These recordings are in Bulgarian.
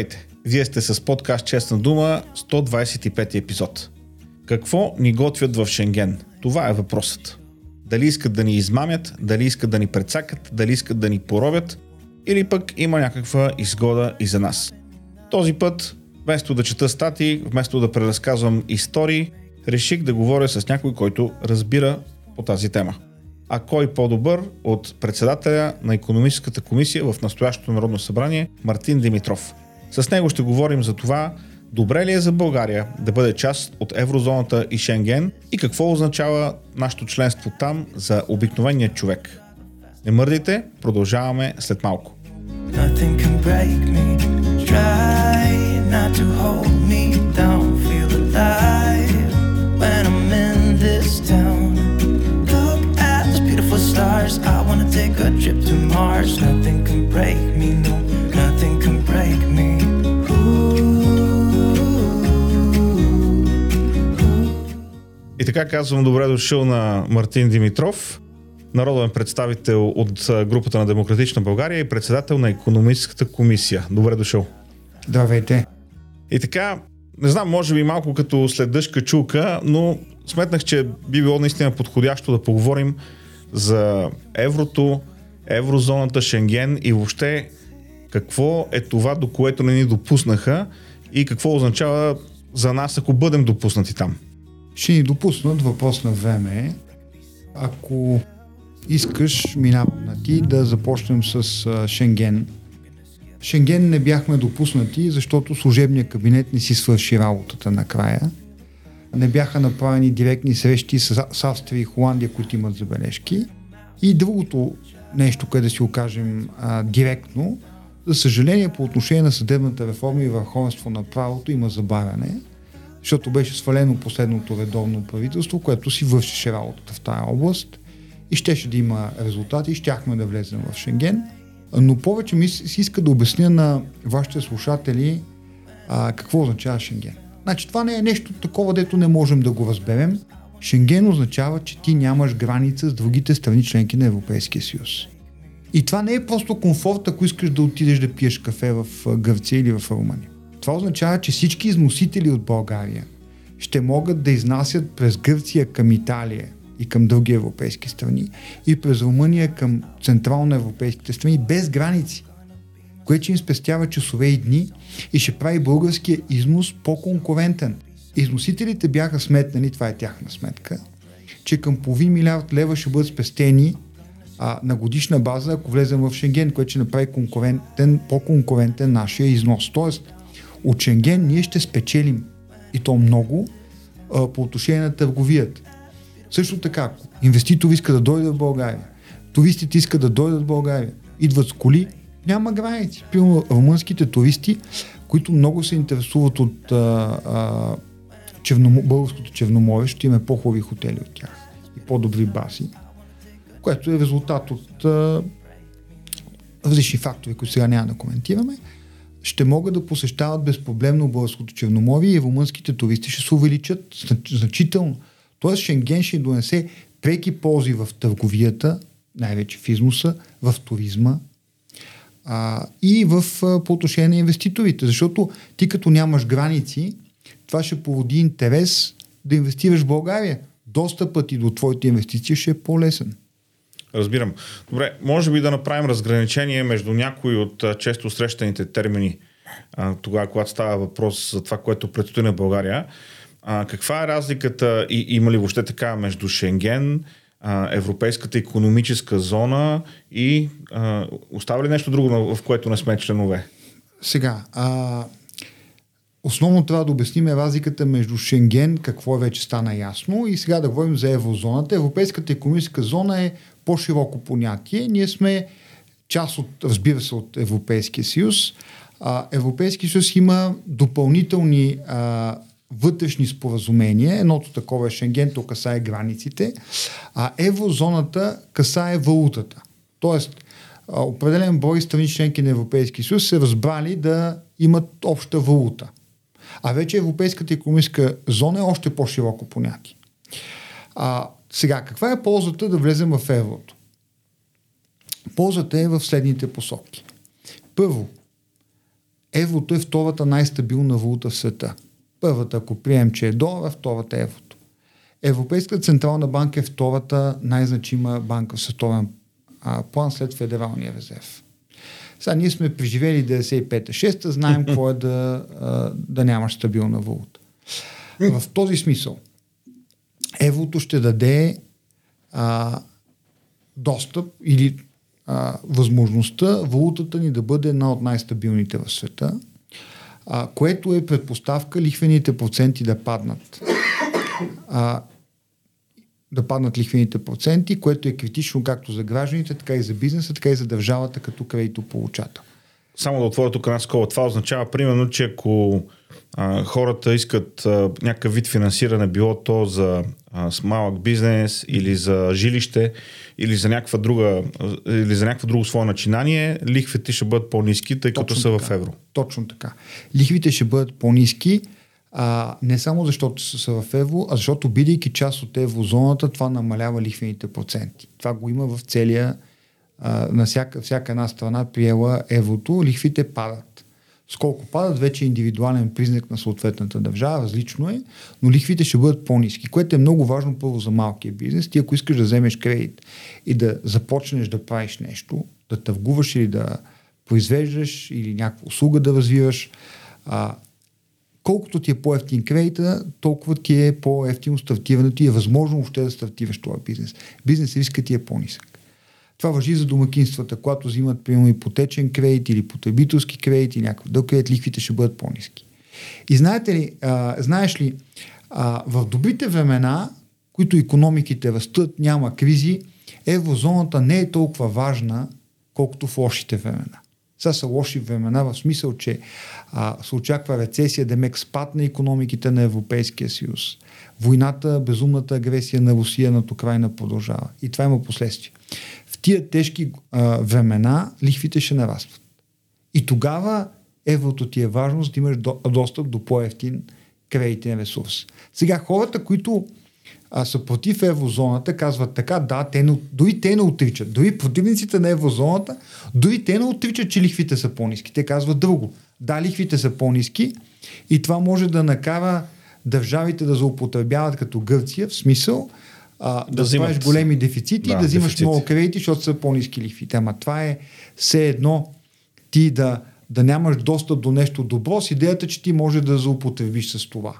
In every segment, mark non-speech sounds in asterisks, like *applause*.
Здравейте! Вие сте с подкаст Честна дума, 125 епизод. Какво ни готвят в Шенген? Това е въпросът. Дали искат да ни измамят, дали искат да ни прецакат, дали искат да ни поробят или пък има някаква изгода и за нас. Този път, вместо да чета статии, вместо да преразказвам истории, реших да говоря с някой, който разбира по тази тема. А кой по-добър от председателя на економическата комисия в настоящото Народно събрание Мартин Димитров. С него ще говорим за това добре ли е за България да бъде част от еврозоната и Шенген и какво означава нашето членство там за обикновения човек. Не мърдайте, продължаваме след малко. Stars. I wanna take a trip to Mars. Nothing can break me. Така казвам добре дошъл на Мартин Димитров, народен представител от групата на Демократична България и председател на економическата комисия. Добре дошъл. Здравейте. И така, не знам, може би малко като след дъжка чулка, но сметнах, че би било наистина подходящо да поговорим за еврото, еврозоната, Шенген и въобще какво е това, до което не ни допуснаха и какво означава за нас, ако бъдем допуснати там ще ни допуснат въпрос на време. Ако искаш, минавам на ти, да започнем с Шенген. Шенген не бяхме допуснати, защото служебният кабинет не си свърши работата накрая. Не бяха направени директни срещи с, Австрия и Холандия, които имат забележки. И другото нещо, къде да си окажем а, директно, за съжаление по отношение на съдебната реформа и върховенство на правото има забавяне защото беше свалено последното редовно правителство, което си вършеше работата в тази област и щеше да има резултати, щяхме да влезем в Шенген. Но повече ми си иска да обясня на вашите слушатели а, какво означава Шенген. Значи това не е нещо такова, дето не можем да го разберем. Шенген означава, че ти нямаш граница с другите страни членки на Европейския съюз. И това не е просто комфорт, ако искаш да отидеш да пиеш кафе в Гърция или в Румъния. Това означава, че всички износители от България ще могат да изнасят през Гърция към Италия и към други европейски страни и през Румъния към централно европейските страни без граници, което им спестява часове и дни и ще прави българския износ по-конкурентен. Износителите бяха сметнани, това е тяхна сметка, че към половин милиард лева ще бъдат спестени а, на годишна база, ако влезем в Шенген, което ще направи конкурентен, по-конкурентен нашия износ. Тоест, от Шенген ние ще спечелим и то много а, по отношение на търговията. Също така, инвеститори искат да дойдат в България, туристите искат да дойдат в България, идват с коли, няма граници. Примерно румънските туристи, които много се интересуват от а, а, черномо, българското черноморие, ще имаме по-хубави хотели от тях и по-добри баси, което е резултат от а, различни фактори, които сега няма да коментираме ще могат да посещават безпроблемно българското Черноморие и румънските туристи ще се увеличат значително. Тоест Шенген ще донесе преки ползи в търговията, най-вече в износа, в туризма а, и в, а, по отношение на инвеститорите. Защото ти като нямаш граници, това ще породи интерес да инвестираш в България. Достъпът и до твоите инвестиции ще е по-лесен. Разбирам. Добре, може би да направим разграничение между някои от често срещаните термини тогава, когато става въпрос за това, което предстои на България. А, каква е разликата и има ли въобще така между Шенген, а, Европейската економическа зона и а, остава ли нещо друго, в което не сме членове? Сега, а, основно трябва да обясним разликата между Шенген, какво вече стана ясно, и сега да говорим за еврозоната. Европейската економическа зона е по-широко понятие. Ние сме част от, разбира се, от Европейския съюз. Европейския съюз има допълнителни а, вътрешни споразумения. Едното такова е Шенген, то касае границите, а еврозоната касае валутата. Тоест, определен брой страни членки на Европейския съюз се разбрали да имат обща валута. А вече Европейската економическа зона е още по-широко понятие. А, сега, каква е ползата да влезем в еврото? Ползата е в следните посоки. Първо, еврото е втората най-стабилна валута в света. Първата, ако прием, че е долар, втората е еврото. Европейската централна банка е втората най-значима банка в световен план след Федералния резерв. Сега ние сме преживели 95-6, знаем какво е да, да нямаш стабилна валута. В този смисъл, еврото ще даде а, достъп или а, възможността валутата ни да бъде една от най-стабилните в света, а, което е предпоставка лихвените проценти да паднат. А, да паднат лихвените проценти, което е критично както за гражданите, така и за бизнеса, така и за държавата като кредитополучател. Само да отворя тук една скола. Това означава примерно, че ако а, хората искат а, някакъв вид финансиране, било то за а, малък бизнес или за жилище или за някаква друга или за някакво друго свое начинание, лихвите ще бъдат по-низки, тъй като са така. в евро. Точно така. Лихвите ще бъдат по-низки, а, не само защото са в евро, а защото бидейки част от еврозоната, това намалява лихвените проценти. Това го има в целия, а, на всяка, всяка една страна приела еврото, лихвите падат. Сколко падат, вече е индивидуален признак на съответната държава, различно е, но лихвите ще бъдат по-низки, което е много важно първо за малкия бизнес. Ти ако искаш да вземеш кредит и да започнеш да правиш нещо, да търгуваш или да произвеждаш или някаква услуга да развиваш, а, колкото ти е по-ефтин кредита, толкова ти е по-ефтино стартирането и е възможно въобще да стартираш този бизнес. Бизнес риска ти е по-нисък. Това въжи за домакинствата. Когато взимат, примерно, ипотечен кредит или потребителски кредит или някакъв дълг кредит, лихвите ще бъдат по-низки. И знаете ли, а, знаеш ли, а, в добрите времена, които економиките растат, няма кризи, еврозоната не е толкова важна, колкото в лошите времена. Сега са лоши времена в смисъл, че а, се очаква рецесия, демек спад на економиките на Европейския съюз. Войната, безумната агресия на Русия над Украина продължава. И това има последствия. В тия тежки а, времена лихвите ще нарастват. И тогава еврото ти е важно, за да имаш до, достъп до по-ефтин кредитен ресурс. Сега хората, които а, са против еврозоната, казват така, да, те не, дори те не отричат. Дори противниците на еврозоната, дори те не отричат, че лихвите са по-низки. Те казват друго. Да, лихвите са по-низки и това може да накара държавите да злоупотребяват като Гърция, в смисъл а, да, да правиш големи дефицити да, и да взимаш дефицити. много кредити, защото са по-низки лихвите. Ама това е все едно ти да, да нямаш достъп до нещо добро с идеята, че ти може да злоупотребиш с това.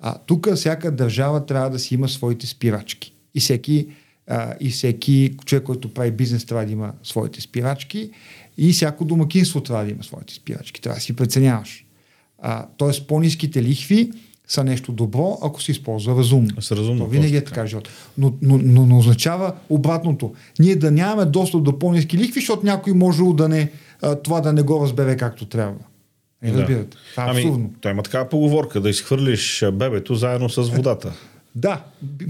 А, тук всяка държава трябва да си има своите спирачки. И всеки, а, и всеки човек, който прави бизнес, трябва да има своите спирачки. И всяко домакинство трябва да има своите спирачки. Трябва да си преценяваш. А, тоест, по-низките лихви са нещо добро, ако се използва разумно. С разумно То винаги е така живот. Но, но, но, но означава обратното. Ние да нямаме достъп до по-низки лихви, защото някой може да не, това да не го разбере както трябва. Не да. разбирате. Това е ами, абсурдно. Той има такава поговорка да изхвърлиш бебето заедно с водата. Да,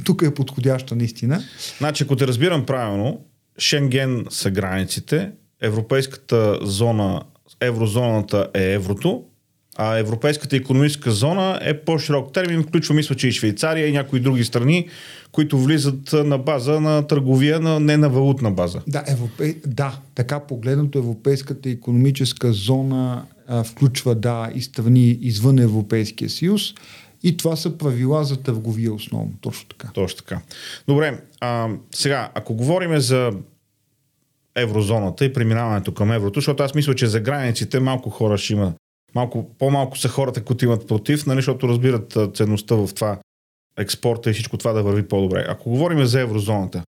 тук е подходяща наистина. Значи, ако те разбирам правилно, Шенген са границите, европейската зона, еврозоната е еврото, а Европейската економическа зона е по-широк термин, включва мисля, че и Швейцария и някои други страни, които влизат на база на търговия, на, не на валутна база. Да, европе... да, така погледнато Европейската економическа зона включва да и страни извън Европейския съюз. И това са правила за търговия основно. Точно така. Точно така. Добре, а, сега, ако говорим за еврозоната и преминаването към еврото, защото аз мисля, че за границите малко хора ще има малко, по-малко са хората, които имат против, нали, защото разбират ценността в това експорта и всичко това да върви по-добре. Ако говорим за еврозоната,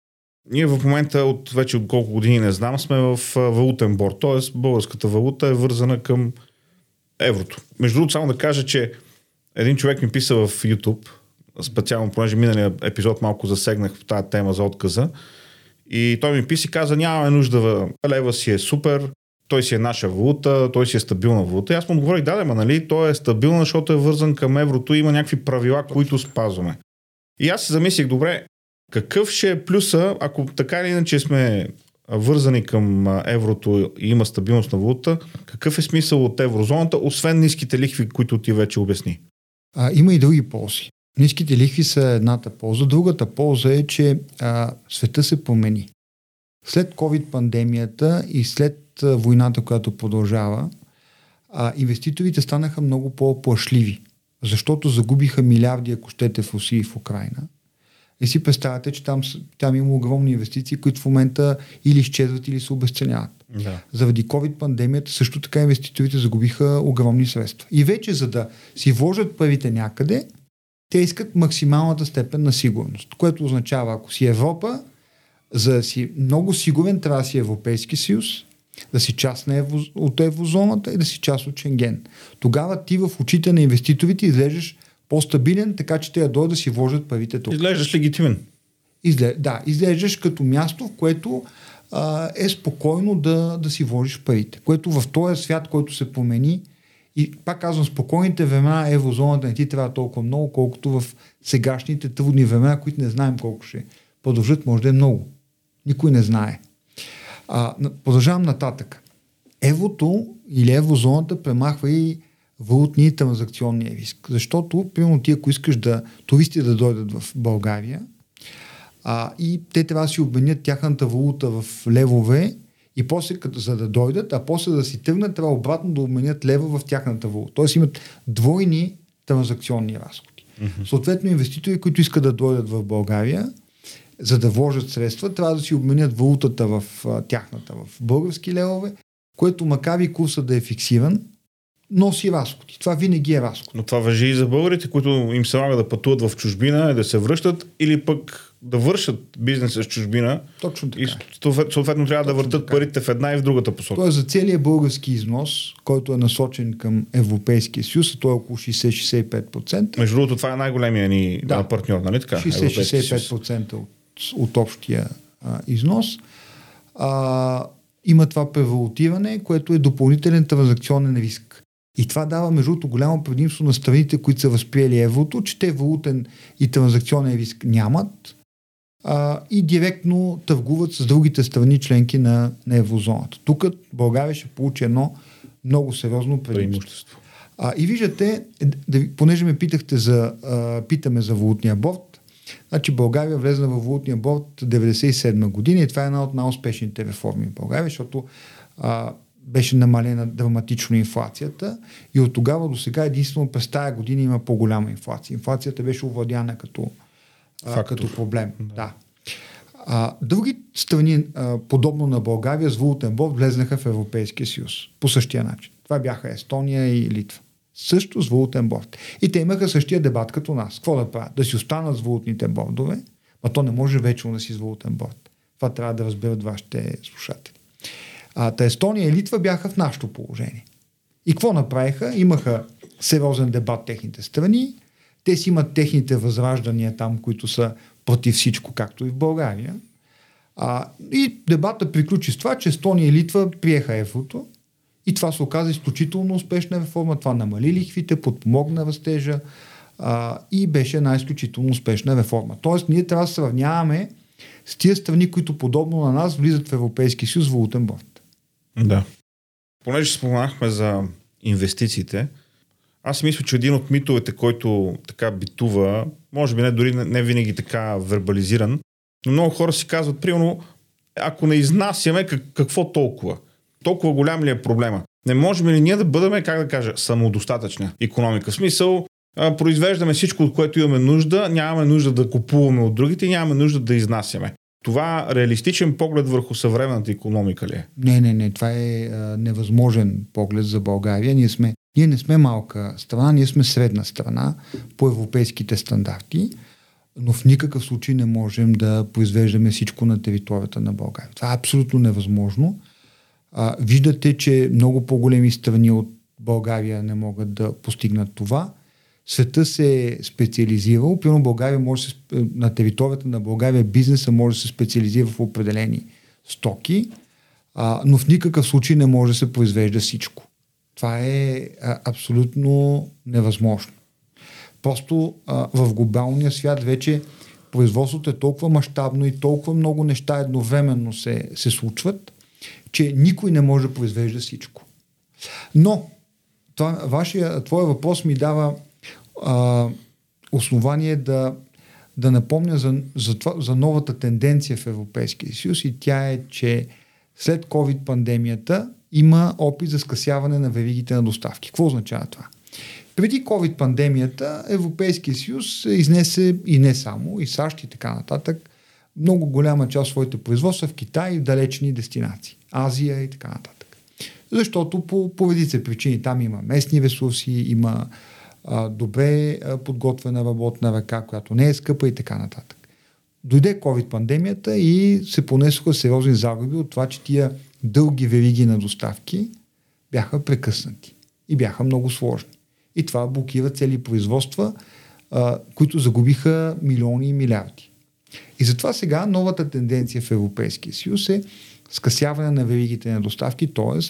ние в момента от вече от колко години не знам, сме в валутен борт, т.е. българската валута е вързана към еврото. Между другото, само да кажа, че един човек ми писа в YouTube, специално, понеже миналия епизод малко засегнах в тази тема за отказа, и той ми писа и каза, нямаме нужда, лева си е супер, той си е наша валута, той си е стабилна валута. И аз му отговорих, да, да, нали, той е стабилна, защото е вързан към еврото и има някакви правила, които спазваме. И аз се замислих, добре, какъв ще е плюса, ако така или иначе сме вързани към еврото и има стабилност на валута, какъв е смисъл от еврозоната, освен ниските лихви, които ти вече обясни? А, има и други ползи. Ниските лихви са едната полза. Другата полза е, че а, света се промени. След COVID-пандемията и след войната, която продължава, а, инвеститорите станаха много по-плашливи, защото загубиха милиарди, ако щете, в Русия и в Украина. И си представяте, че там, там има огромни инвестиции, които в момента или изчезват, или се обесценяват. Да. Заради COVID-пандемията също така инвеститорите загубиха огромни средства. И вече за да си вложат парите някъде, те искат максималната степен на сигурност, което означава, ако си Европа, за да си много сигурен, трябва да си Европейски съюз, да си част на евро, от еврозоната и да си част от Шенген. Тогава ти в очите на инвеститорите излежеш по-стабилен, така че те да дойдат да си вложат парите тук. Изглеждаш легитимен. Изле, да, изглеждаш като място, в което а, е спокойно да, да си вложиш парите. Което в този свят, който се промени, и пак казвам, спокойните времена еврозоната не ти трябва толкова много, колкото в сегашните трудни времена, които не знаем колко ще продължат, може да е много. Никой не знае. А, продължавам нататък. Еврото или еврозоната премахва и валутния и транзакционния риск. Защото, примерно ти, ако искаш да туристи да дойдат в България, а, и те трябва да си обменят тяхната валута в левове и после, като, за да дойдат, а после да си тръгнат, трябва обратно да обменят лева в тяхната валута. Тоест имат двойни транзакционни разходи. Mm-hmm. Съответно, инвеститори, които искат да дойдат в България, за да вложат средства, трябва да си обменят валутата в а, тяхната в български левове, което макар и курсът да е фиксиран, носи разходи. Това винаги е разход. Но това въжи и за българите, които им се налага да пътуват в чужбина да се връщат или пък да вършат бизнеса с чужбина. Точно така. И съответно трябва Точно да въртат така. парите в една и в другата посока. Тоест за целият български износ, който е насочен към Европейския съюз, той е около 60-65%. Между другото, това е най-големия ни да. партньор, нали така? 60-65% от, от общия а, износ. А, има това превалутиране, което е допълнителен транзакционен риск. И това дава, между другото, голямо предимство на страните, които са възприели еврото, че те валутен и транзакционен риск нямат а, и директно търгуват с другите страни членки на, на еврозоната. Тук България ще получи едно много сериозно преимущество. А, и виждате, да, понеже ме питахте за, а, питаме за валутния борт, значи България влезна в валутния борт 97 година и това е една от най-успешните реформи в България, защото а, беше намалена драматично инфлацията и от тогава до сега единствено през тази година има по-голяма инфлация. Инфлацията беше овладяна като, а, като проблем. Да. да. А, други страни, а, подобно на България, с валутен борт влезнаха в Европейския съюз по същия начин. Това бяха Естония и Литва. Също с валутен борт. И те имаха същия дебат като нас. Какво да правят? Да си останат с валутните бордове, а то не може вечно да си с валутен борт. Това трябва да разберат вашите слушатели. А, та Естония и Литва бяха в нашето положение. И какво направиха? Имаха сериозен дебат техните страни. Те си имат техните възраждания там, които са против всичко, както и в България. А, и дебата приключи с това, че Естония и Литва приеха еврото и това се оказа изключително успешна реформа. Това намали лихвите, подпомогна растежа а, и беше една изключително успешна реформа. Тоест, ние трябва да сравняваме с тия страни, които подобно на нас влизат в Европейски съюз валутен борт. Да. Понеже споменахме за инвестициите, аз мисля, че един от митовете, който така битува, може би не дори не винаги така вербализиран, но много хора си казват, примерно, ако не изнасяме, как, какво толкова? Толкова голям ли е проблема? Не можем ли ние да бъдем, как да кажа, самодостатъчна економика? В смисъл, произвеждаме всичко, от което имаме нужда, нямаме нужда да купуваме от другите нямаме нужда да изнасяме. Това реалистичен поглед върху съвременната економика ли е? Не, не, не. Това е а, невъзможен поглед за България. Ние, сме, ние не сме малка страна, ние сме средна страна по европейските стандарти, но в никакъв случай не можем да произвеждаме всичко на територията на България. Това е абсолютно невъзможно. А, виждате, че много по-големи страни от България не могат да постигнат това света се е специализирал. Примерно България може на територията на България бизнеса може да се специализира в определени стоки, а, но в никакъв случай не може да се произвежда всичко. Това е а, абсолютно невъзможно. Просто а, в глобалния свят вече производството е толкова мащабно и толкова много неща едновременно се, се случват, че никой не може да произвежда всичко. Но това, вашия, твоя въпрос ми дава а, основание да, да напомня за, за, това, за новата тенденция в Европейския съюз и тя е, че след COVID-пандемията има опит за скъсяване на веригите на доставки. Какво означава това? Преди COVID-пандемията Европейския съюз изнесе и не само, и САЩ и така нататък, много голяма част от своите производства в Китай и в далечни дестинации. Азия и така нататък. Защото по, по причини там има местни ресурси, има а, добре а, подготвена работна ръка, която не е скъпа и така нататък. Дойде COVID-пандемията и се понесоха сериозни загуби от това, че тия дълги вериги на доставки бяха прекъснати и бяха много сложни. И това блокира цели производства, а, които загубиха милиони и милиарди. И затова сега новата тенденция в Европейския съюз е скъсяване на веригите на доставки, т.е.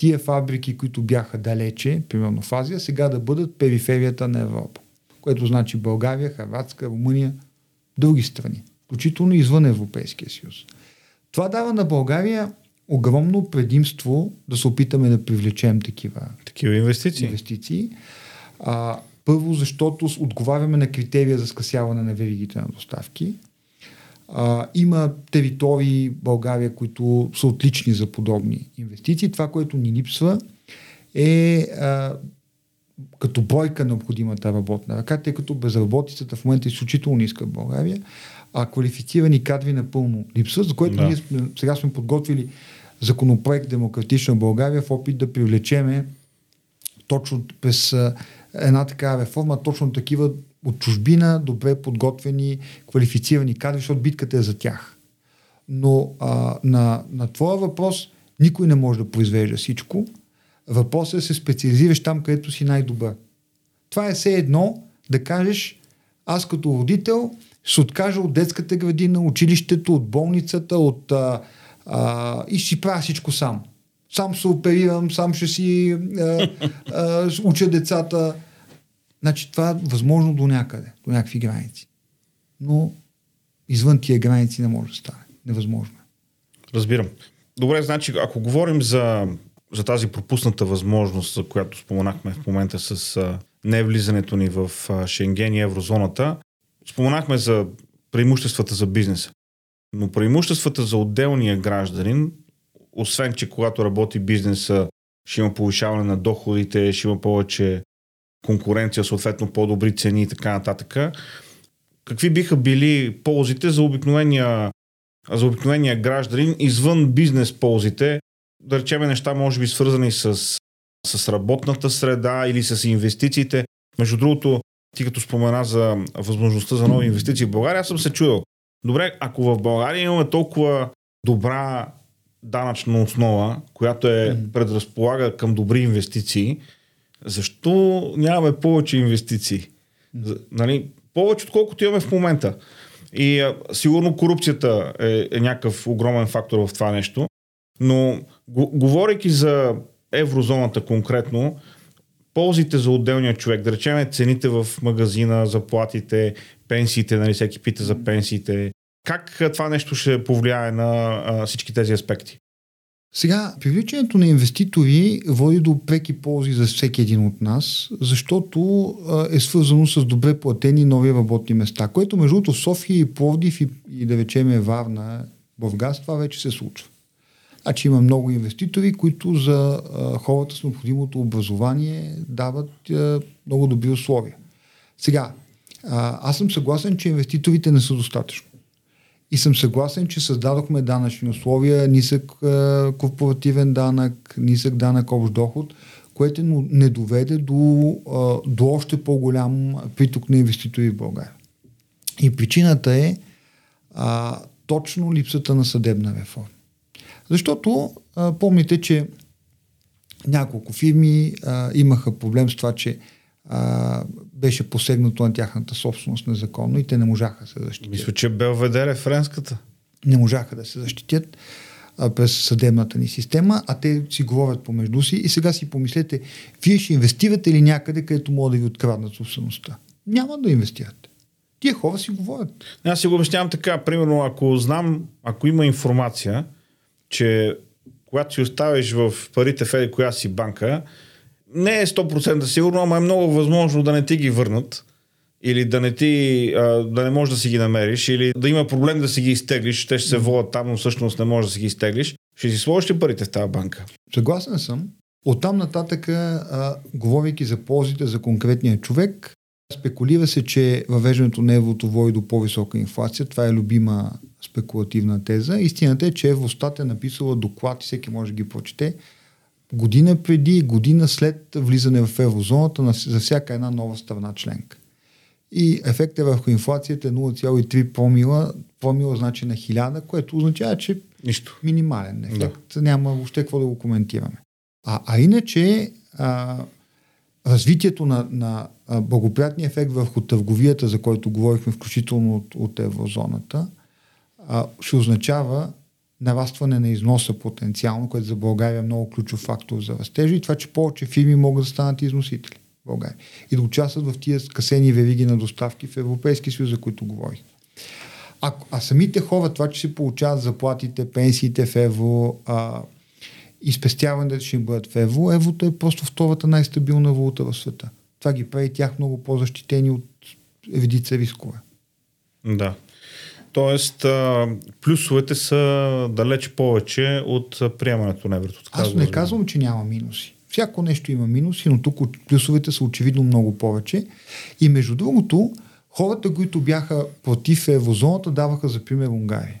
тия фабрики, които бяха далече, примерно в Азия, сега да бъдат периферията на Европа. Което значи България, Харватска, Румъния, други страни, включително извън Европейския съюз. Това дава на България огромно предимство да се опитаме да привлечем такива, такива инвестиции. инвестиции. А, първо, защото отговаряме на критерия за скъсяване на веригите на доставки. А, има територии България, които са отлични за подобни инвестиции. Това, което ни липсва е а, като бройка необходимата работна ръка, тъй като безработицата в момента е изключително ниска в България, а квалифицирани кадри напълно липсват, за което да. ние сме, сега сме подготвили законопроект Демократична България в опит да привлечеме точно през една такава реформа, точно такива от чужбина, добре подготвени, квалифицирани кадри, защото битката е за тях. Но а, на, на твоя въпрос никой не може да произвежда всичко. Въпросът е да се специализираш там, където си най-добър. Това е все едно да кажеш, аз като родител ще откажа от детската градина, училището, от болницата, от а, а, и си правя всичко сам. Сам се оперирам, сам ще си а, а, уча децата. Значи това е възможно до някъде, до някакви граници. Но извън тия граници не може да стане. Невъзможно. е. Разбирам. Добре, значи, ако говорим за, за тази пропусната възможност, за която споменахме в момента с невлизането ни в Шенген и еврозоната, споменахме за преимуществата за бизнеса. Но преимуществата за отделния гражданин, освен че когато работи бизнеса, ще има повишаване на доходите, ще има повече конкуренция, съответно по-добри цени и така нататък. Какви биха били ползите за обикновения, за обикновения гражданин извън бизнес ползите? Да речеме неща, може би свързани с, с работната среда или с инвестициите. Между другото, ти като спомена за възможността за нови инвестиции в България, аз съм се чудил. Добре, ако в България имаме толкова добра данъчна основа, която е предразполага към добри инвестиции, защо нямаме повече инвестиции? Нали, повече отколкото имаме в момента. И а, сигурно корупцията е, е някакъв огромен фактор в това нещо, но го, говорейки за еврозоната конкретно, ползите за отделния човек, да речем цените в магазина, заплатите, пенсиите, нали, всеки пита за пенсиите. Как това нещо ще повлияе на а, всички тези аспекти? Сега, привличането на инвеститори води до преки ползи за всеки един от нас, защото а, е свързано с добре платени нови работни места, което между другото София и Пловдив и, и да речеме Варна, Бургас, това вече се случва. Значи има много инвеститори, които за а, хората с необходимото образование дават а, много добри условия. Сега, а, аз съм съгласен, че инвеститорите не са достатъчно. И съм съгласен, че създадохме данъчни условия, нисък а, корпоративен данък, нисък данък общ доход, което не доведе до, а, до още по-голям приток на инвеститори в България. И причината е а, точно липсата на съдебна реформа. Защото а, помните, че няколко фирми а, имаха проблем с това, че а, беше посегнато на тяхната собственост незаконно и те не можаха да се защитят. Мисля, че Белведер е френската. Не можаха да се защитят а, през съдебната ни система, а те си говорят помежду си и сега си помислете, вие ще инвестирате ли някъде, където могат да ви откраднат собствеността? Няма да инвестирате. Тия хора си говорят. Аз си го обяснявам така, примерно, ако знам, ако има информация, че когато си оставиш в парите в коя си банка, не е 100% сигурно, ама е много възможно да не ти ги върнат или да не ти, а, да не можеш да си ги намериш, или да има проблем да си ги изтеглиш, те ще се водят там, но всъщност не можеш да си ги изтеглиш. Ще си сложиш ли парите в тази банка? Съгласен съм. Оттам нататък, а, говорейки за ползите за конкретния човек, спекулира се, че въвеждането на еврото води до по-висока инфлация. Това е любима спекулативна теза. Истината е, че Евростат е написала доклад и всеки може да ги прочете. Година преди и година след влизане в еврозоната за всяка една нова страна членка. И ефектът върху инфлацията е 0,3 промила, промила значи на 1000, което означава, че Нищо. минимален ефект. Да. Няма въобще какво да го коментираме. А, а иначе а, развитието на, на благоприятния ефект върху търговията, за който говорихме включително от, от еврозоната, а, ще означава нарастване на износа потенциално, което за България е много ключов фактор за растежа и това, че повече фирми могат да станат износители в България и да участват в тия скъсени вериги на доставки в Европейски съюз, за които говорих. А, а самите хора, това, че се получават заплатите, пенсиите в евро а, и ще им бъдат в евро, еврото е просто втората най-стабилна валута в света. Това ги прави тях много по-защитени от редица рискове. Да. Тоест, плюсовете са далеч повече от приемането на еврото. Аз не казвам, че няма минуси. Всяко нещо има минуси, но тук плюсовете са очевидно много повече. И между другото, хората, които бяха против еврозоната, даваха за пример Унгария.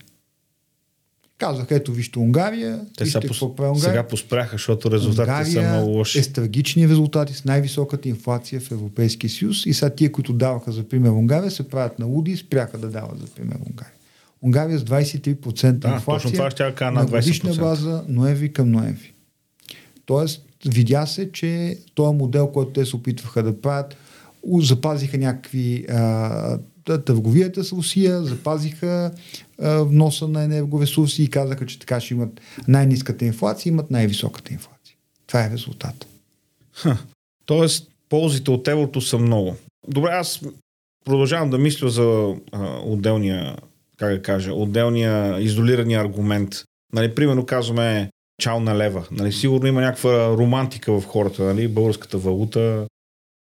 Казах, ето вижте Унгария. Те вижте пос... Унгария. сега поспряха, защото резултатите Унгария са много лоши. е с трагични резултати, с най-високата инфлация в Европейския съюз и сега тия, които даваха за пример Унгария, се правят на луди и спряха да дават за пример Унгария. Унгария с 23% да, инфлация това ще на, на годишна база ноември към ноември. Тоест, видя се, че този модел, който те се опитваха да правят, запазиха някакви а, търговията с Русия, запазиха а, вноса на енергоресурси и казаха, че така ще имат най-низката инфлация, имат най-високата инфлация. Това е резултат. Ха. Тоест, ползите от еврото са много. Добре, аз продължавам да мисля за а, отделния, как да кажа, отделния изолирания аргумент. Нали, примерно казваме чао на лева. Нали, сигурно има някаква романтика в хората. Нали, българската валута,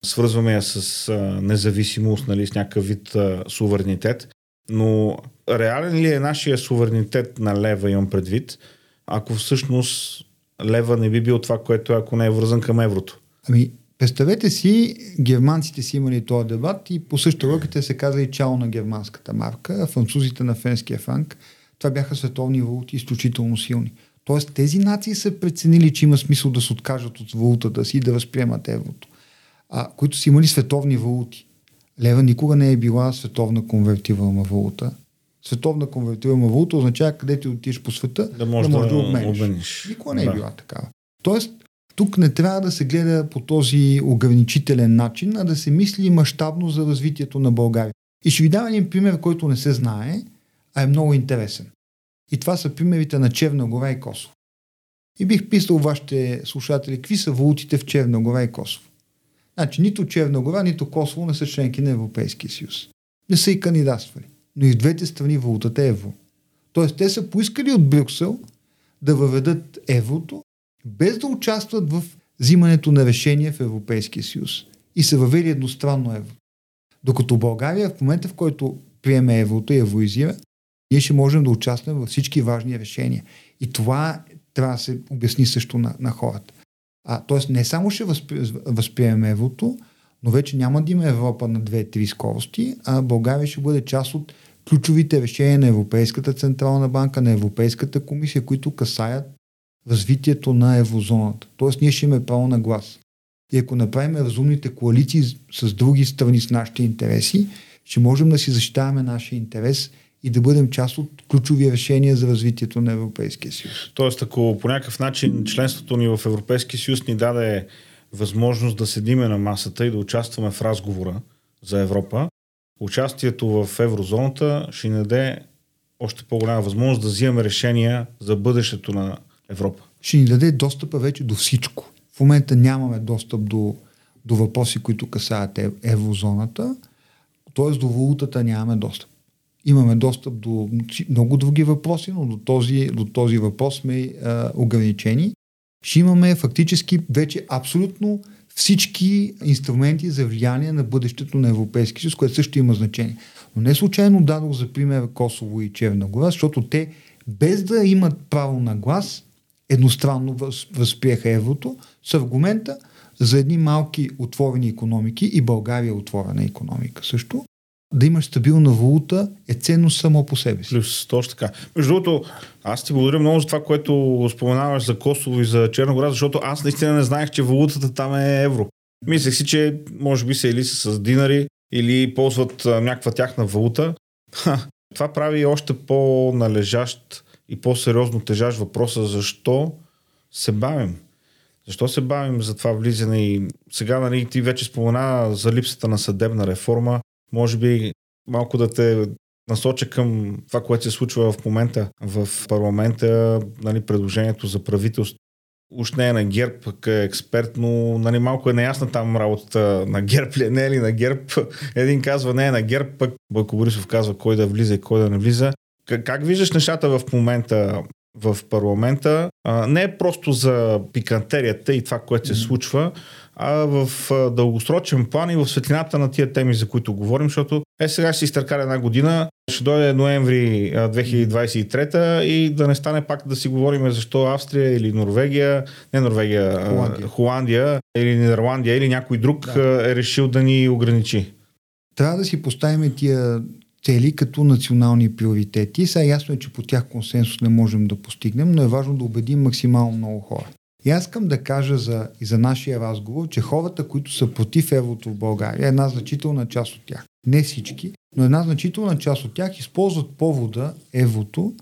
свързваме я с а, независимост, нали, с някакъв вид а, суверенитет. Но реален ли е нашия суверенитет на лева, имам предвид, ако всъщност лева не би бил това, което е, ако не е вързан към еврото? Ами, представете си, германците си имали този дебат и по същата логика се каза и чао на германската марка, французите на френския франк. Това бяха световни валути, изключително силни. Тоест тези нации са преценили, че има смисъл да се откажат от валутата си и да възприемат еврото а, които са имали световни валути. Лева никога не е била световна конвертируема валута. Световна конвертируема валута означава къде ти отидеш по света да можеш да, да, да обмениш. Никога не е да. била такава. Тоест, тук не трябва да се гледа по този ограничителен начин, а да се мисли мащабно за развитието на България. И ще ви дам един пример, който не се знае, а е много интересен. И това са примерите на Черна гора и Косово. И бих писал вашите слушатели, какви са валутите в Черна гора и Косово. Значи нито Черна гора, нито Косово не са членки на Европейския съюз. Не са и кандидатствали. Но и в двете страни валутата е евро. Тоест те са поискали от Брюксел да въведат еврото, без да участват в взимането на решения в Европейския съюз. И са въвели едностранно евро. Докато България в момента, в който приеме еврото и евроизира, ние ще можем да участваме във всички важни решения. И това трябва да се обясни също на, на хората. А, тоест не само ще възпри, възприемем еврото, но вече няма да има Европа на 2-3 скорости, а България ще бъде част от ключовите решения на Европейската Централна банка, на Европейската комисия, които касаят развитието на еврозоната. Тоест ние ще имаме право на глас. И ако направим разумните коалиции с други страни с нашите интереси, ще можем да си защитаваме нашия интерес и да бъдем част от ключови решения за развитието на Европейския съюз. Тоест, ако по някакъв начин членството ни в Европейския съюз ни даде възможност да седиме на масата и да участваме в разговора за Европа, участието в еврозоната ще ни даде още по-голяма възможност да взимаме решения за бъдещето на Европа. Ще ни даде достъпа вече до всичко. В момента нямаме достъп до, до въпроси, които касаят еврозоната, т.е. до валутата нямаме достъп имаме достъп до много други въпроси, но до този, до този въпрос сме а, ограничени. Ще имаме фактически вече абсолютно всички инструменти за влияние на бъдещето на Европейския съюз, което също има значение. Но не случайно дадох за пример Косово и Черна гора, защото те без да имат право на глас, едностранно въз, възприеха еврото с аргумента за едни малки отворени економики и България е отворена економика също, да имаш стабилна валута е ценно само по себе си. Плюс, точно така. Между другото, аз ти благодаря много за това, което споменаваш за Косово и за Черногора, защото аз наистина не знаех, че валутата там е евро. Мислех си, че може би са или са с динари, или ползват а, някаква тяхна валута. Ха, това прави още по-належащ и по-сериозно тежащ въпроса защо се бавим. Защо се бавим за това влизане и сега нали, ти вече спомена за липсата на съдебна реформа. Може би малко да те насоча към това, което се случва в момента в парламента, нали, предложението за правителство. Уж не е на ГЕРБ, пък е експерт, но нали, малко е неясна там работата на ГЕРБ ли е, не е ли на ГЕРБ. *laughs* Един казва не е на ГЕРБ, пък Бойко Борисов казва кой да влиза и кой да не влиза. Как, как виждаш нещата в момента в парламента? А, не е просто за пикантерията и това, което се случва, а в дългосрочен план и в светлината на тия теми, за които говорим, защото е сега ще изтъркали една година, ще дойде ноември а, 2023 и да не стане пак да си говорим защо Австрия или Норвегия, не Норвегия, Холандия. Холандия или Нидерландия или някой друг да. е решил да ни ограничи. Трябва да си поставим тия цели като национални приоритети. Сега ясно е, че по тях консенсус не можем да постигнем, но е важно да убедим максимално много хора. И аз искам да кажа за, и за нашия разговор, че хората, които са против еврото в България, една значителна част от тях, не всички, но една значителна част от тях използват повода еврото,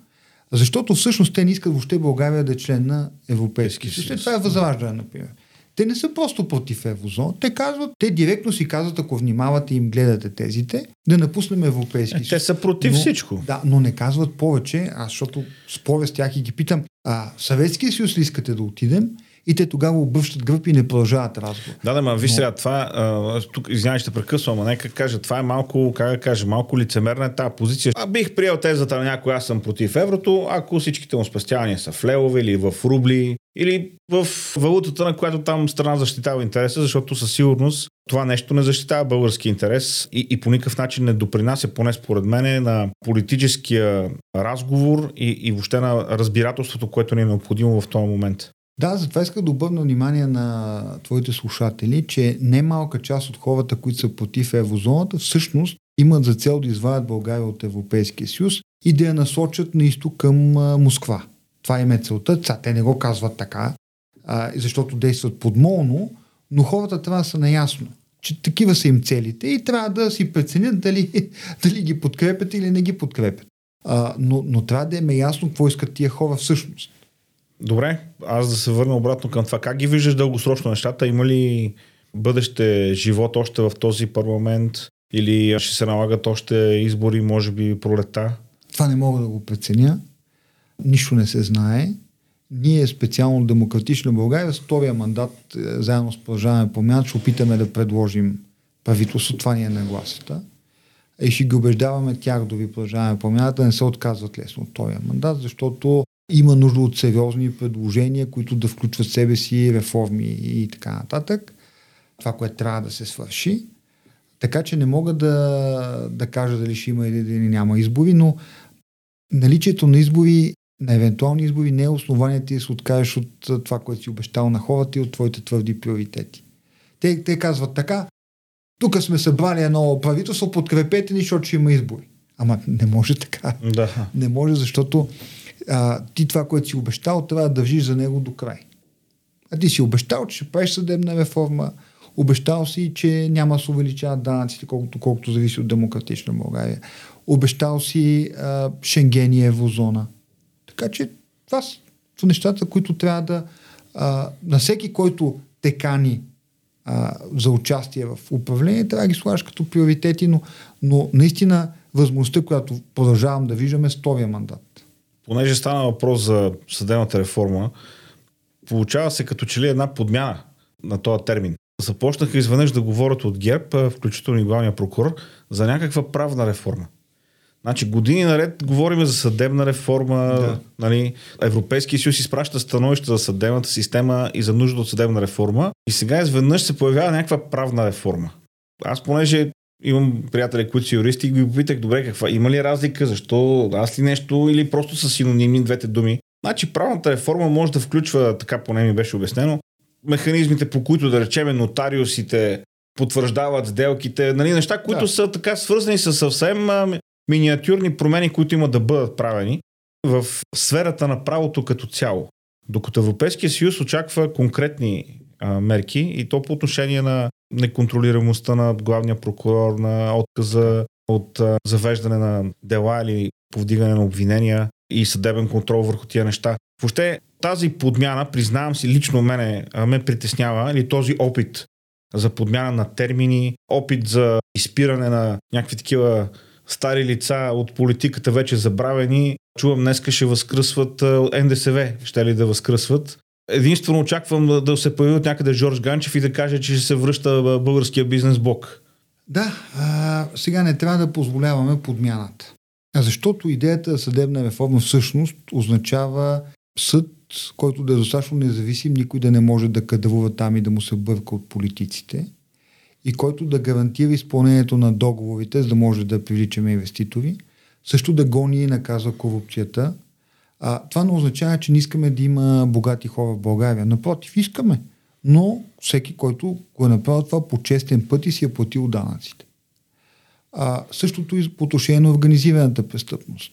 защото всъщност те не искат въобще България да е член на Европейския съюз. съюз. Това е възраждане, например. Те не са просто против еврозона. Те казват, те директно си казват, ако внимавате и им гледате тезите, да напуснем Европейски Е, Те съюз. са против но, всичко. Да, но не казват повече, аз защото споря с тях и ги питам, а Съветския съюз ли искате да отидем? И те тогава обръщат гръб и не продължават разговор. Да, да, ма виж Но- сега, това, а, тук, извинявай, ще прекъсвам, ама нека кажа, това е малко, как да кажа, малко лицемерна е тази позиция. А бих приел тезата на някой, аз съм против еврото, ако всичките му спестявания са в левове или в рубли, или в валутата, на която там страна защитава интереса, защото със сигурност това нещо не защитава български интерес и, и по никакъв начин не допринася, поне според мен, на политическия разговор и, и въобще на разбирателството, което ни е необходимо в този момент. Да, затова иска да обърна внимание на твоите слушатели, че немалка част от хората, които са против еврозоната, всъщност имат за цел да извадят България от Европейския съюз и да я насочат на изток към Москва. Това им е целта. Ца, те не го казват така, а, защото действат подмолно, но хората трябва да са наясно, че такива са им целите и трябва да си преценят дали, *laughs* дали ги подкрепят или не ги подкрепят. А, но, но трябва да им е ясно какво искат тия хора всъщност. Добре, аз да се върна обратно към това. Как ги виждаш дългосрочно нещата? Има ли бъдеще живот още в този парламент? Или ще се налагат още избори, може би пролета? Това не мога да го преценя. Нищо не се знае. Ние специално Демократична България с втория мандат, е, заедно с Продължаваме промяна, ще опитаме да предложим правителство. Това ни е нагласата. И ще ги убеждаваме тях, дори Продължаваме промяната, да не се отказват лесно от втория мандат, защото има нужда от сериозни предложения, които да включват в себе си реформи и така нататък. Това, което трябва да се свърши. Така че не мога да, да кажа дали ще има или дали няма избори, но наличието на избори, на евентуални избори не е основание ти да се откажеш от това, което си обещал на хората и от твоите твърди приоритети. Те, те казват така, тук сме събрали едно правителство, подкрепете ни, защото ще има избори. Ама не може така. Да. Не може, защото а, ти това, което си обещал, трябва да държиш за него до край. А ти си обещал, че ще правиш съдебна реформа, обещал си, че няма да се увеличават данъците, колкото, колкото зависи от демократична България. Обещал си а, Шенген и еврозона. Така че това са нещата, които трябва да... А, на всеки, който те кани а, за участие в управление, трябва да ги слагаш като приоритети, но, но наистина възможността, която продължавам да виждаме, е втория мандат. Понеже стана въпрос за съдебната реформа, получава се като че ли една подмяна на този термин. Започнаха изведнъж да говорят от ГЕРБ, включително и главния прокурор, за някаква правна реформа. Значи години наред говорим за съдебна реформа, Да. нали, Европейския съюз изпраща становища за съдебната система и за нужда от съдебна реформа и сега изведнъж се появява някаква правна реформа. Аз понеже имам приятели, които са юристи и ги попитах, добре, каква, има ли разлика, защо, аз ли нещо или просто са синоними двете думи. Значи правната реформа може да включва, така поне ми беше обяснено, механизмите, по които да речеме нотариусите потвърждават сделките, нали, неща, които да. са така свързани с съвсем миниатюрни промени, които има да бъдат правени в сферата на правото като цяло. Докато Европейския съюз очаква конкретни а, мерки и то по отношение на неконтролируемостта на главния прокурор, на отказа от а, завеждане на дела или повдигане на обвинения и съдебен контрол върху тия неща. Въобще тази подмяна, признавам си, лично мене ме притеснява, или този опит за подмяна на термини, опит за изпиране на някакви такива стари лица от политиката вече забравени. Чувам днеска ще възкръсват НДСВ, ще ли да възкръсват. Единствено очаквам да, се появи от някъде Жорж Ганчев и да каже, че ще се връща българския бизнес блок. Да, а, сега не трябва да позволяваме подмяната. А защото идеята за съдебна реформа всъщност означава съд, който да е достатъчно независим, никой да не може да кадрува там и да му се бърка от политиците и който да гарантира изпълнението на договорите, за да може да привличаме инвеститори, също да гони и наказва корупцията. А, това не означава, че не искаме да има богати хора в България. Напротив, искаме. Но всеки, който го е направил това по честен път и си е платил данъците. А, същото и по отношение на организираната престъпност.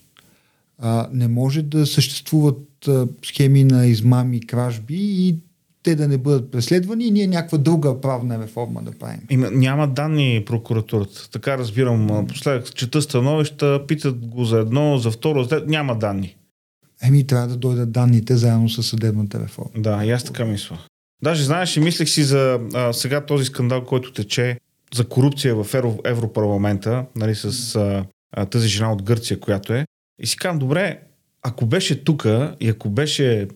А, не може да съществуват а, схеми на измами, кражби и те да не бъдат преследвани и ние някаква друга правна реформа да правим. Има, няма данни прокуратурата. Така разбирам. Последък чета становища, питат го за едно, за второ, за няма данни. Еми, трябва да дойдат данните заедно с съдебната реформа. Да, и аз така мисля. Даже знаеш, и мислех си за а, сега този скандал, който тече за корупция в Евро, Европарламента, нали, с а, а, тази жена от Гърция, която е. И си казвам, добре, ако беше тука и ако беше,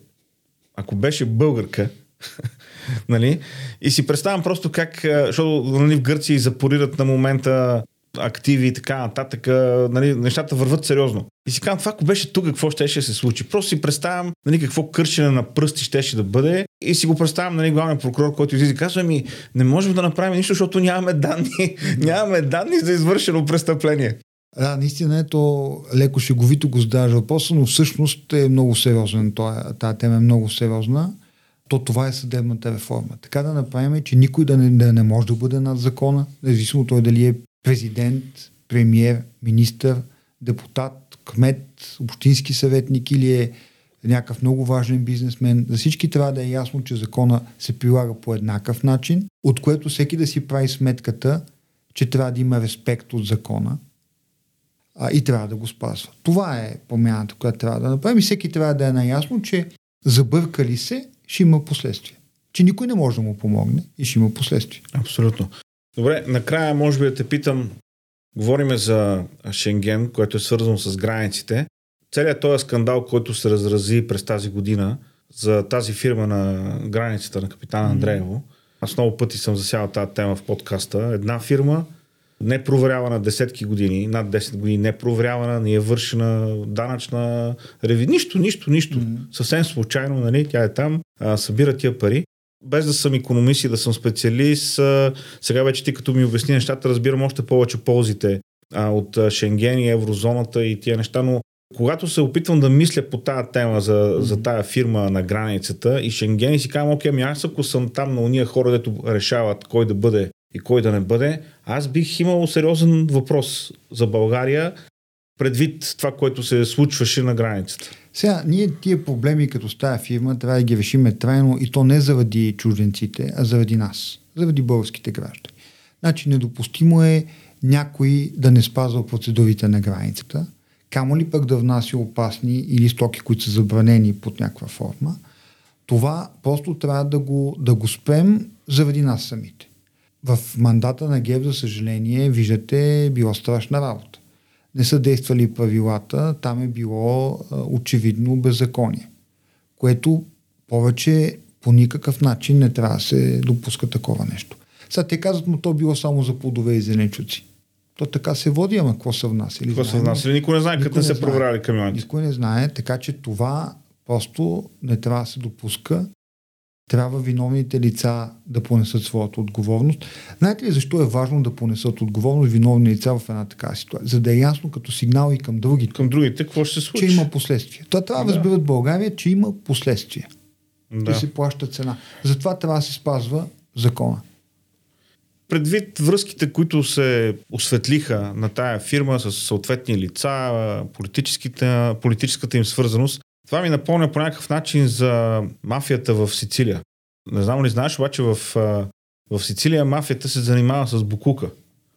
ако беше българка, *laughs* нали, и си представям просто как, защото нали, в Гърция запорират на момента активи и така нататък, нали, нещата върват сериозно. И си казвам, това ако беше тук, какво ще, ще се случи? Просто си представям нали, какво кършене на пръсти щеше да бъде и си го представям нали, главния прокурор, който излиза и казва ми, не можем да направим нищо, защото нямаме данни, *laughs* нямаме данни за извършено престъпление. Да, наистина ето леко шеговито го задаваш въпроса, но всъщност е много сериозен. Тази тема е много сериозна. То това е съдебната реформа. Така да направим, че никой да не, да не може да бъде над закона, независимо той дали е президент, премьер, министър, депутат, кмет, общински съветник или е някакъв много важен бизнесмен. За всички трябва да е ясно, че закона се прилага по еднакъв начин, от което всеки да си прави сметката, че трябва да има респект от закона а, и трябва да го спазва. Това е промяната, която трябва да направим и всеки трябва да е наясно, че забъркали се, ще има последствия. Че никой не може да му помогне и ще има последствия. Абсолютно. Добре, накрая може би да те питам, говориме за Шенген, което е свързано с границите. Целият този скандал, който се разрази през тази година за тази фирма на границата на капитана Андреево, аз много пъти съм засял тази тема в подкаста. Една фирма, не проверявана десетки години, над 10 години, не проверявана, не е вършена данъчна реви. Нищо, нищо, нищо. Mm-hmm. Съвсем случайно, нали, тя е там, а, събира тия пари без да съм економист и да съм специалист, сега вече ти като ми обясни нещата, разбирам още повече ползите а, от Шенген и еврозоната и тия неща, но когато се опитвам да мисля по тази тема за, за тая фирма на границата и Шенген и си казвам, окей, ами аз ако съм там на уния хора, дето решават кой да бъде и кой да не бъде, аз бих имал сериозен въпрос за България предвид това, което се случваше на границата. Сега, ние тия проблеми като с тази фирма трябва да ги решиме трайно и то не заради чужденците, а заради нас, заради българските граждани. Значи недопустимо е някой да не спазва процедурите на границата, камо ли пък да внася опасни или стоки, които са забранени под някаква форма. Това просто трябва да го, да го спрем заради нас самите. В мандата на ГЕВ, за съжаление, виждате, било страшна работа не са действали правилата, там е било а, очевидно беззаконие, което повече по никакъв начин не трябва да се допуска такова нещо. Сега те казват, му то било само за плодове и зеленчуци. То така се води, ама какво са внасяли? Какво са внасяли? Никой не знае къде се проверяли камионите. Никой не знае, така че това просто не трябва да се допуска. Трябва виновните лица да понесат своята отговорност. Знаете ли защо е важно да понесат отговорност виновни лица в една такава ситуация? За да е ясно като сигнал и към другите. Към другите, какво ще се случи? Че има последствия. Това трябва да разберат България, че има последствия. Да. И се плаща цена. Затова трябва да се спазва закона. Предвид връзките, които се осветлиха на тая фирма с съответни лица, политическата им свързаност, това ми напомня по някакъв начин за мафията в Сицилия. Не знам ли знаеш, обаче в, в Сицилия мафията се занимава с букука.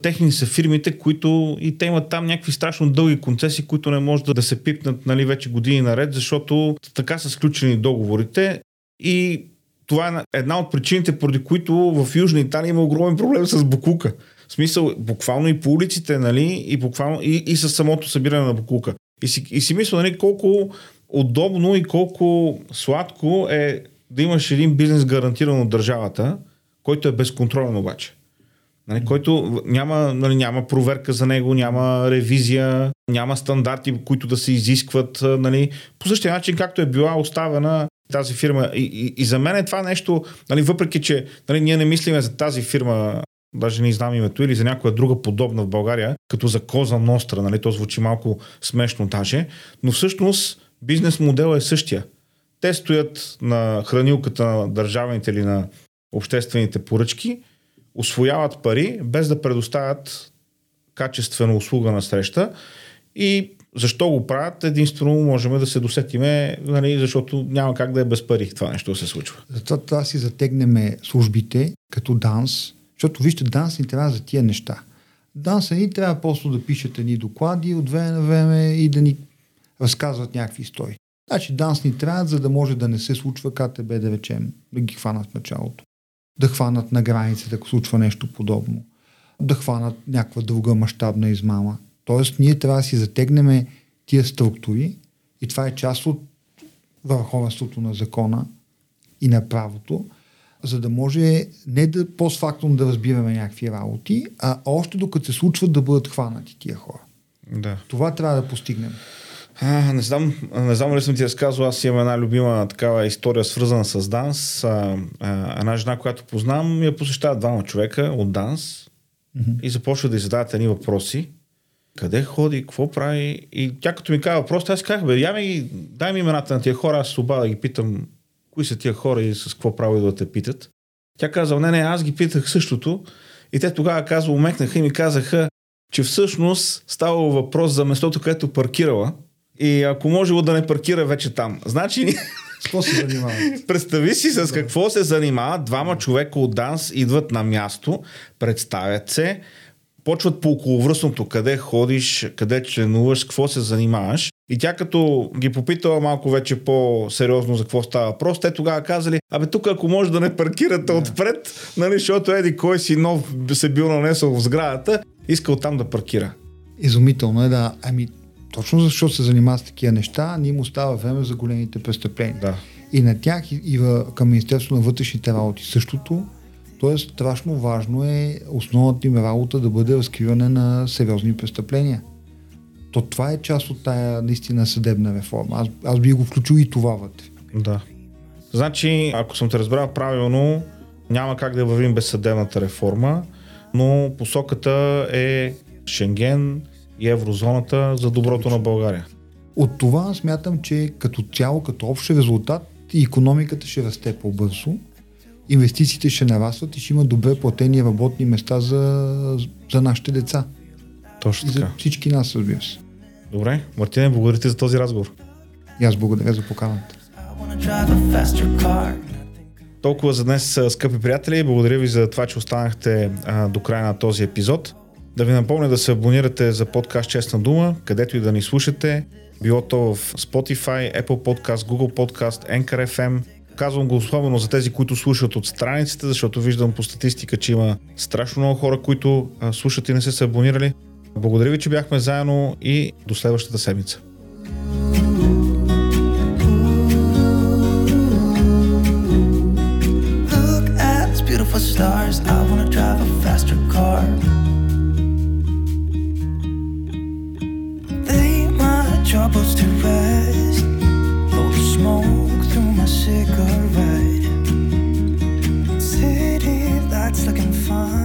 Техни са фирмите, които и те имат там някакви страшно дълги концесии, които не може да, да се пипнат нали, вече години наред, защото така са сключени договорите и това е една от причините, поради които в Южна Италия има огромен проблем с букука. В смисъл, буквално и по улиците, нали, и, буквално, и, и с самото събиране на букука. И си, и си мисля, нали, колко удобно и колко сладко е да имаш един бизнес гарантиран от държавата, който е безконтролен обаче. Нали, който няма, нали, няма проверка за него, няма ревизия, няма стандарти, които да се изискват. Нали, по същия начин, както е била оставена тази фирма. И, и, и за мен е това нещо, нали, въпреки че нали, ние не мислиме за тази фирма, даже не знам името, или за някоя друга подобна в България, като за Коза Ностра, нали, то звучи малко смешно даже, но всъщност бизнес модел е същия. Те стоят на хранилката на държавните или на обществените поръчки, освояват пари, без да предоставят качествена услуга на среща и защо го правят, единствено можем да се досетиме, нали, защото няма как да е без пари това нещо да се случва. Затова да си затегнем службите като ДАНС, защото вижте, ДАНС ни трябва за тия неща. ДАНС ни трябва просто да пишат едни доклади от време на време и да ни разказват някакви истории. Значи данс ни трябва, за да може да не се случва КТБ, да речем, да ги хванат в началото. Да хванат на границата, ако случва нещо подобно. Да хванат някаква друга мащабна измама. Тоест, ние трябва да си затегнем тия структури и това е част от върховенството на закона и на правото, за да може не да постфактум да разбираме някакви работи, а още докато се случват да бъдат хванати тия хора. Да. Това трябва да постигнем. А, не знам, не знам ли съм ти разказал, аз имам една любима такава история, свързана с данс. А, а, една жена, която познавам, я посещава двама човека от данс mm-hmm. и започва да задават едни въпроси. Къде ходи, какво прави? И тя като ми казва въпрос, аз казах, бе, я ми, дай ми имената на тия хора, аз се да ги питам, кои са тия хора и с какво право да те питат. Тя казва, не, не, аз ги питах същото. И те тогава казва, умекнаха и ми казаха, че всъщност става въпрос за местото, където паркирала и ако можело да не паркира вече там. Значи... *laughs* Какво се занимава? Представи си с какво се занимават. Двама човека от ДАНС идват на място, представят се, почват по околовръстното, къде ходиш, къде членуваш, с какво се занимаваш. И тя като ги попитала малко вече по-сериозно за какво става въпрос, те тогава казали, абе тук ако може да не паркирате yeah. отпред, нали, защото еди кой си нов се бил нанесъл в сградата, искал там да паркира. Изумително е да, ами точно защото се занимава с такива неща, ние му остава време за големите престъпления. Да. И на тях и, и към Министерството на вътрешните работи същото. Тоест, страшно важно е основната им работа да бъде разкриване на сериозни престъпления. То това е част от тая наистина съдебна реформа. Аз, аз би го включил и това вътре. Да. Значи, ако съм те разбрал правилно, няма как да вървим без съдебната реформа, но посоката е Шенген, и еврозоната за доброто на България. От това смятам, че като цяло, като общ резултат, и економиката ще расте по-бързо, инвестициите ще нарастват и ще има добре платени работни места за, за нашите деца. Точно и така. за всички нас, разбира се. Добре, Мартине, благодаря ти за този разговор. И аз благодаря за поканата. Толкова за днес, скъпи приятели. Благодаря ви за това, че останахте а, до края на този епизод. Да ви напомня да се абонирате за подкаст Честна дума, където и да ни слушате, било то в Spotify, Apple Podcast, Google Podcast, Anchor FM. Казвам го особено за тези, които слушат от страниците, защото виждам по статистика, че има страшно много хора, които слушат и не са се абонирали. Благодаря ви, че бяхме заедно и до следващата седмица. stars. I wanna drive a faster car. troubles to rest. Blow smoke through my cigarette. City lights looking fine.